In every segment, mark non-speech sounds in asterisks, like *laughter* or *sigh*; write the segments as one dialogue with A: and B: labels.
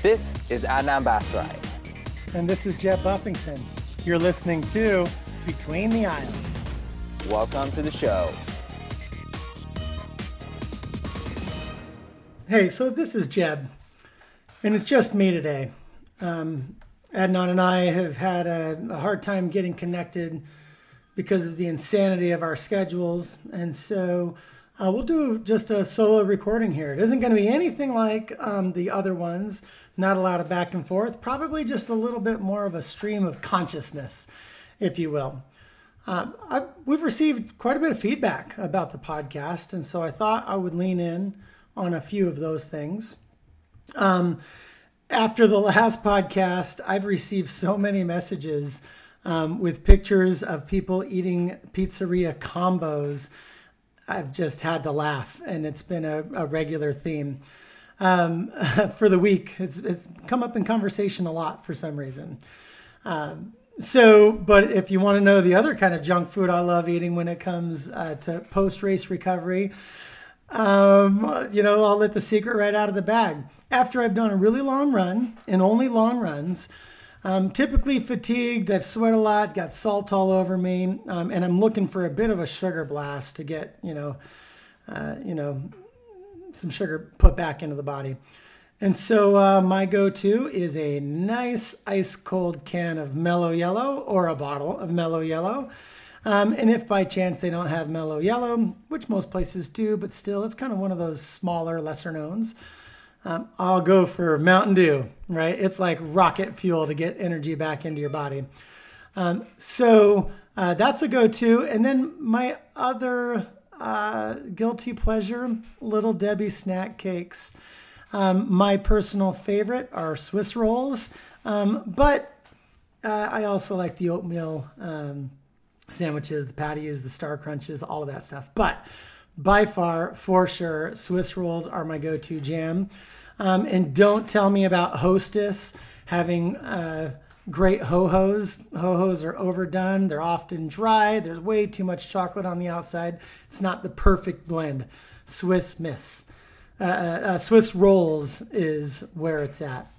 A: This is Adnan Basrai.
B: And this is Jeb Buffington. You're listening to Between the Aisles.
A: Welcome to the show.
B: Hey, so this is Jeb, and it's just me today. Um, Adnan and I have had a, a hard time getting connected because of the insanity of our schedules, and so uh, we'll do just a solo recording here. It isn't going to be anything like um, the other ones, not a lot of back and forth, probably just a little bit more of a stream of consciousness, if you will. Um, we've received quite a bit of feedback about the podcast, and so I thought I would lean in on a few of those things. Um, after the *laughs* last podcast, I've received so many messages um, with pictures of people eating pizzeria combos. I've just had to laugh, and it's been a, a regular theme um, *laughs* for the week. It's, it's come up in conversation a lot for some reason. Um, so, but if you want to know the other kind of junk food I love eating when it comes uh, to post race recovery, um, you know, I'll let the secret right out of the bag. After I've done a really long run and only long runs, I'm typically fatigued, I've sweat a lot, got salt all over me, um, and I'm looking for a bit of a sugar blast to get, you know, uh, you know, some sugar put back into the body. And so uh, my go-to is a nice ice cold can of Mellow Yellow or a bottle of Mellow Yellow. Um, and if by chance they don't have Mellow Yellow, which most places do, but still it's kind of one of those smaller, lesser knowns, um, I'll go for Mountain Dew, right? It's like rocket fuel to get energy back into your body. Um, so uh, that's a go to. And then my other uh, guilty pleasure, Little Debbie snack cakes. Um, my personal favorite are Swiss rolls, um, but uh, I also like the oatmeal um, sandwiches, the patties, the star crunches, all of that stuff. But by far, for sure, Swiss rolls are my go to jam. Um, and don't tell me about Hostess having uh, great ho hos. Ho hos are overdone, they're often dry, there's way too much chocolate on the outside. It's not the perfect blend. Swiss Miss. Uh, uh, uh Swiss rolls is where it's at.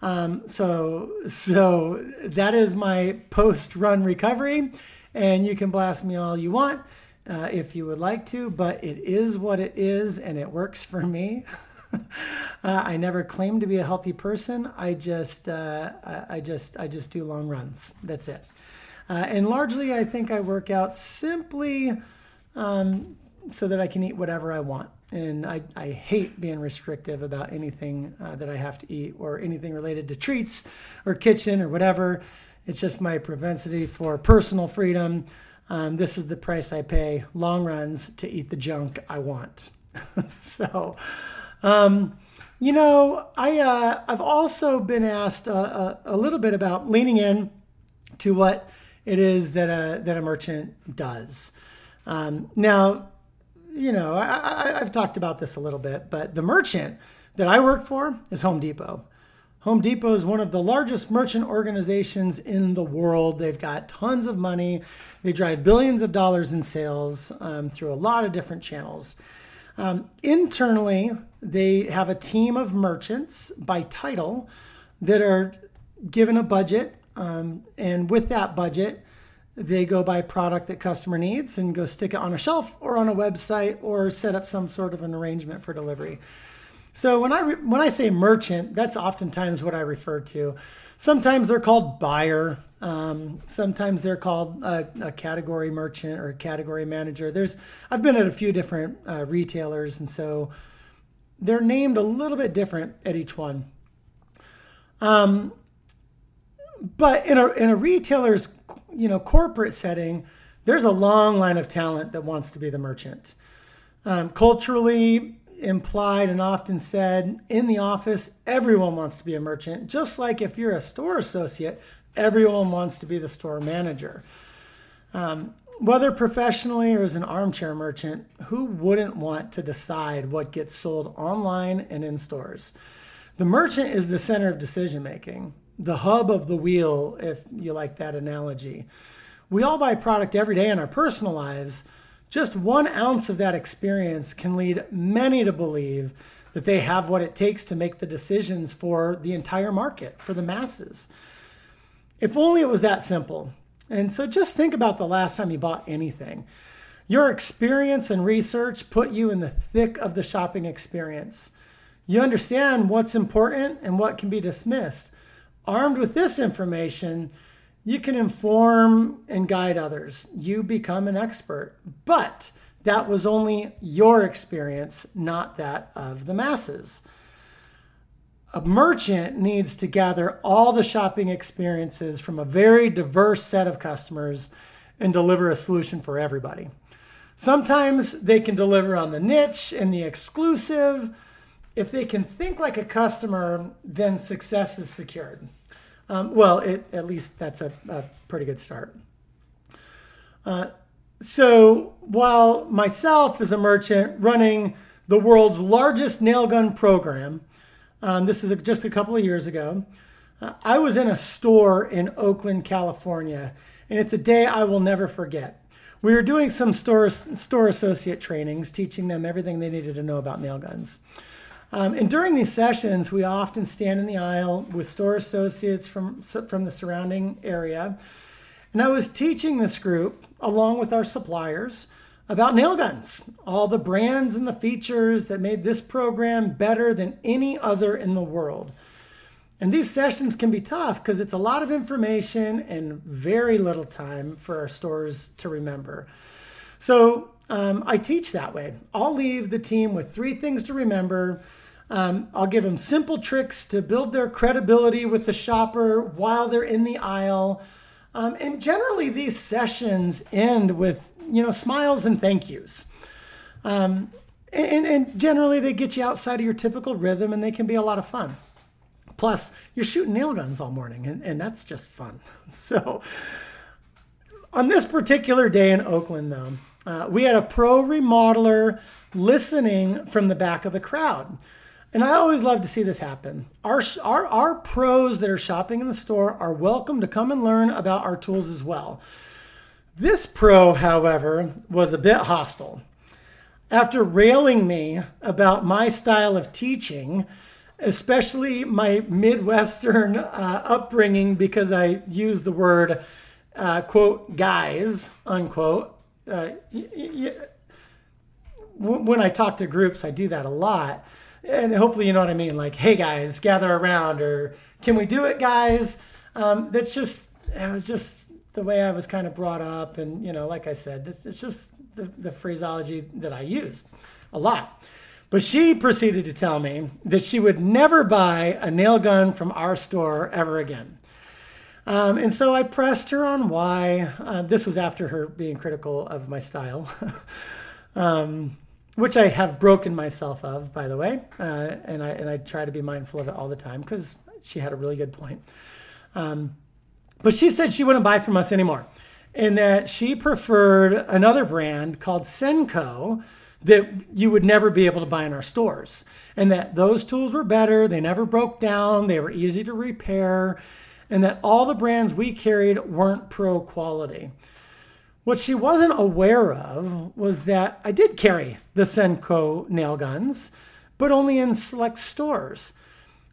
B: Um, so, so that is my post run recovery and you can blast me all you want uh, if you would like to, but it is what it is, and it works for me. *laughs* uh, I never claim to be a healthy person. I just, uh, I just, I just do long runs. That's it. Uh, and largely, I think I work out simply um, so that I can eat whatever I want. And I, I hate being restrictive about anything uh, that I have to eat or anything related to treats or kitchen or whatever. It's just my propensity for personal freedom. Um, this is the price I pay long runs to eat the junk I want. *laughs* so, um, you know, I uh, I've also been asked a, a, a, little bit about leaning in to what it is that a that a merchant does. Um, now, you know, I, I, I've talked about this a little bit, but the merchant that I work for is Home Depot. Home Depot is one of the largest merchant organizations in the world. They've got tons of money. They drive billions of dollars in sales um, through a lot of different channels. Um, internally, they have a team of merchants by title that are given a budget. Um, and with that budget, they go buy product that customer needs and go stick it on a shelf or on a website or set up some sort of an arrangement for delivery. So when I re- when I say merchant, that's oftentimes what I refer to. Sometimes they're called buyer. Um, sometimes they're called a, a, category merchant or a category manager. There's I've been at a few different uh, retailers, and so they're named a little bit different at each one. Um, but in a in a retailer's you know corporate setting, there's a long line of talent that wants to be the merchant. Um, culturally, implied and often said in the office, everyone wants to be a merchant. Just like if you're a store associate, everyone wants to be the store manager. Um, whether professionally or as an armchair merchant, who wouldn't want to decide what gets sold online and in stores? The merchant is the center of decision making, the hub of the wheel, if you like that analogy. We all buy product every day in our personal lives just one ounce of that experience can lead many to believe that they have what it takes to make the decisions for the entire market, for the masses. If only it was that simple. And so just think about the last time you bought anything. Your experience and research put you in the thick of the shopping experience. You understand what's important and what can be dismissed. Armed with this information, you can inform and guide others. You become an expert. But that was only your experience, not that of the masses. A merchant needs to gather all the shopping experiences from a very diverse set of customers and deliver a solution for everybody. Sometimes they can deliver on the niche and the exclusive. If they can think like a customer, then success is secured. Um, well, it, at least that's a, a pretty good start. Uh, so while myself as a merchant running the world's largest nail gun program, um, this is a, just a couple of years ago, uh, I was in a store in Oakland, California, and it's a day I will never forget we were doing some store store associate trainings, teaching them everything they needed to know about nail guns. Um, and during these sessions, we often stand in the aisle with store associates from from the surrounding area, and I was teaching this group along with our suppliers about nail guns, all the brands and the features that made this program better than any other in the world. And these sessions can be tough because it's a lot of information and very little time for our stores to remember. So um, I teach that way. I'll leave the team with three things to remember. Um, I'll give them simple tricks to build their credibility with the shopper while they're in the aisle. Um, and generally, these sessions end with you know smiles and thank yous. Um, and, and generally, they get you outside of your typical rhythm, and they can be a lot of fun. Plus, you're shooting nail guns all morning, and, and that's just fun. *laughs* So, on this particular day in Oakland, though, uh, we had a pro remodeler listening from the back of the crowd. And I always love to see this happen. Our, our, our pros that are shopping in the store are welcome to come and learn about our tools as well. This pro, however, was a bit hostile. After railing me about my style of teaching, especially my Midwestern uh, upbringing, because I use the word, uh, quote, guys, unquote. Uh, when I talk to groups, I do that a lot. And hopefully, you know what I mean. Like, hey, guys, gather around, or can we do it, guys? Um, that's just, it was just the way I was kind of brought up. And, you know, like I said, it's, it's just the, the phraseology that I used a lot. But she proceeded to tell me that she would never buy a nail gun from our store ever again. Um, and so I pressed her on why. Uh, this was after her being critical of my style, *laughs* um, which I have broken myself of, by the way. Uh, and, I, and I try to be mindful of it all the time because she had a really good point. Um, but she said she wouldn't buy from us anymore and that she preferred another brand called Senco that you would never be able to buy in our stores. And that those tools were better, they never broke down, they were easy to repair, and that all the brands we carried weren't pro quality. What she wasn't aware of was that I did carry the Senco nail guns, but only in select stores.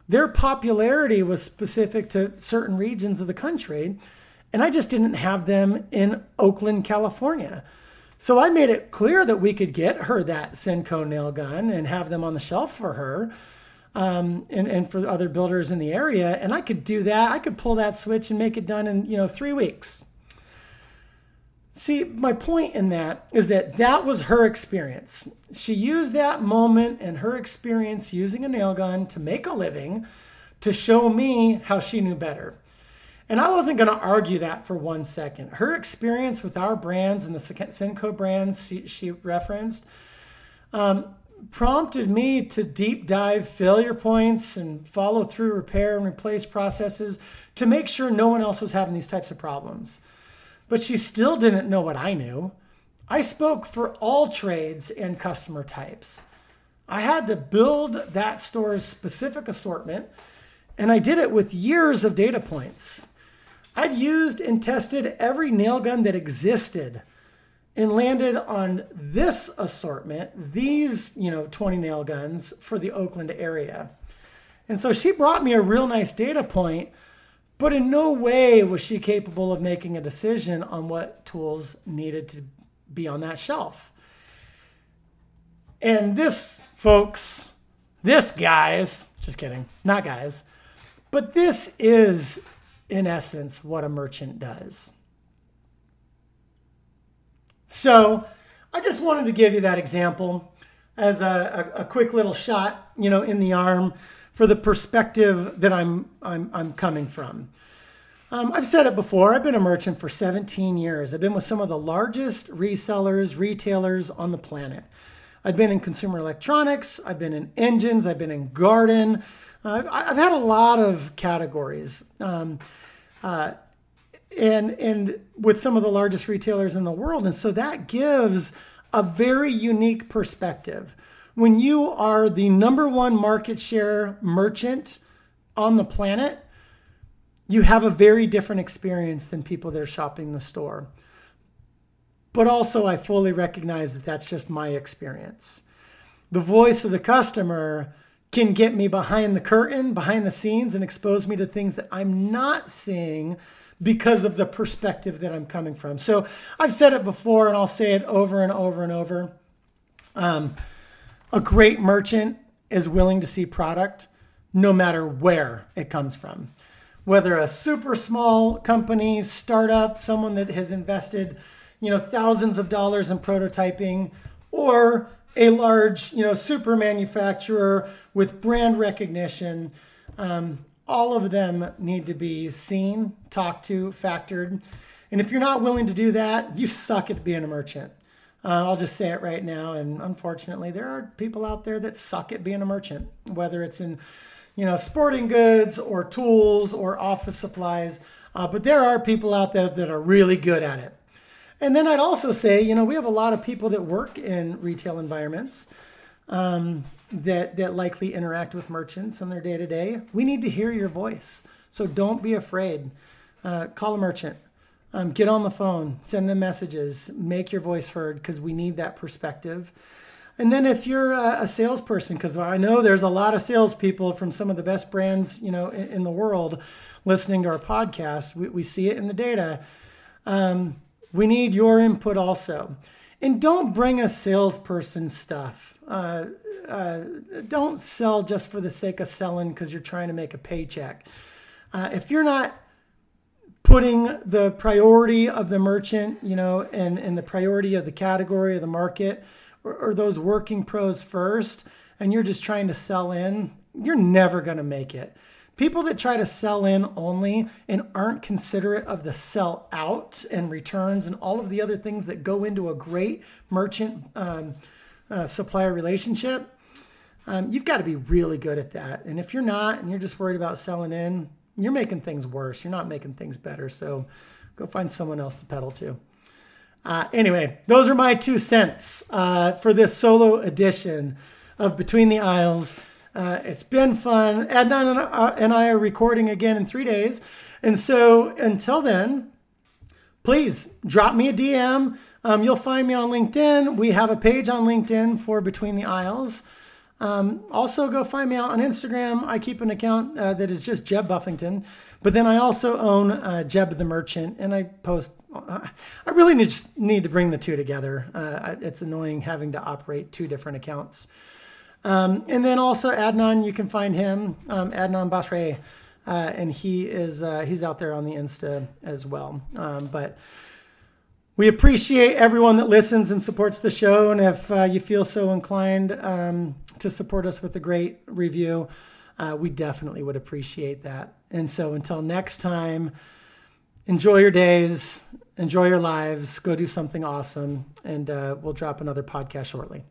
B: Their popularity was specific to certain regions of the country, and I just didn't have them in Oakland, California. So I made it clear that we could get her that Senco nail gun and have them on the shelf for her um, and, and for other builders in the area. And I could do that. I could pull that switch and make it done in, you know, three weeks. See, my point in that is that that was her experience. She used that moment and her experience using a nail gun to make a living to show me how she knew better. And I wasn't going to argue that for one second. Her experience with our brands and the Senco brands she, she referenced um, prompted me to deep dive failure points and follow through repair and replace processes to make sure no one else was having these types of problems. But she still didn't know what I knew. I spoke for all trades and customer types. I had to build that store's specific assortment, and I did it with years of data points. I'd used and tested every nail gun that existed and landed on this assortment, these, you know, 20 nail guns for the Oakland area. And so she brought me a real nice data point, but in no way was she capable of making a decision on what tools needed to be on that shelf. And this, folks, this, guys, just kidding, not guys, but this is, in essence, what a merchant does. So I just wanted to give you that example as a, a, a, quick little shot, you know, in the arm for the perspective that I'm I'm, I'm coming from. Um, I've said it before. I've been a merchant for 17 years. I've been with some of the largest resellers, retailers on the planet. I've been in consumer electronics. I've been in engines. I've been in garden. Uh, I've, had a lot of categories. Um, uh, and and with some of the largest retailers in the world. And so that gives a very unique perspective. When you are the number one market share merchant on the planet you have a very different experience than people that are shopping the store. But also i fully recognize that that's just my experience. The voice of the customer can get me behind the curtain behind the scenes and expose me to things that i'm not seeing because of the perspective that I'm coming from. So I've said it before and I'll say it over and over and over. Um, a great merchant is willing to see product no matter where it comes from. Whether a super small company, startup, someone that has invested, you know, thousands of dollars in prototyping, or a large, you know, super manufacturer with brand recognition, um, all of them need to be seen, talked to, factored. And if you're not willing to do that, you suck at being a merchant. Uh, I'll just say it right now. And unfortunately, there are people out there that suck at being a merchant, whether it's in, you know, sporting goods or tools or office supplies. Uh, but there are people out there that are really good at it. And then I'd also say, you know, we have a lot of people that work in retail environments. Um, that that likely interact with merchants on their day to day. We need to hear your voice, so don't be afraid. Uh, call a merchant, um, get on the phone, send them messages, make your voice heard because we need that perspective. And then if you're a, a salesperson, because I know there's a lot of salespeople from some of the best brands you know in, in the world listening to our podcast, we, we see it in the data. Um, we need your input also. And don't bring a salesperson stuff. Uh, uh, don't sell just for the sake of selling because you're trying to make a paycheck. Uh, if you're not putting the priority of the merchant, you know, and, and the priority of the category of the market or, or those working pros first, and you're just trying to sell in, you're never going to make it. People that try to sell in only and aren't considerate of the sell out and returns and all of the other things that go into a great merchant um, uh, supplier relationship, um, you've got to be really good at that. And if you're not, and you're just worried about selling in, you're making things worse. You're not making things better. So go find someone else to peddle to. Uh, anyway, those are my two cents uh, for this solo edition of Between the Aisles. Uh, it's been fun. Adnan uh, and I are recording again in three days. And so until then, please drop me a DM. Um, you'll find me on LinkedIn. We have a page on LinkedIn for Between the Aisles. Um, also, go find me out on Instagram. I keep an account uh, that is just Jeb Buffington, but then I also own uh, Jeb the Merchant, and I post. Uh, I really need, need to bring the two together. Uh, it's annoying having to operate two different accounts. Um, and then also Adnan, you can find him, um, Adnan Basre, uh, and he is uh, he's out there on the Insta as well. Um, but we appreciate everyone that listens and supports the show. And if uh, you feel so inclined um, to support us with a great review, uh, we definitely would appreciate that. And so until next time, enjoy your days, enjoy your lives, go do something awesome, and uh, we'll drop another podcast shortly.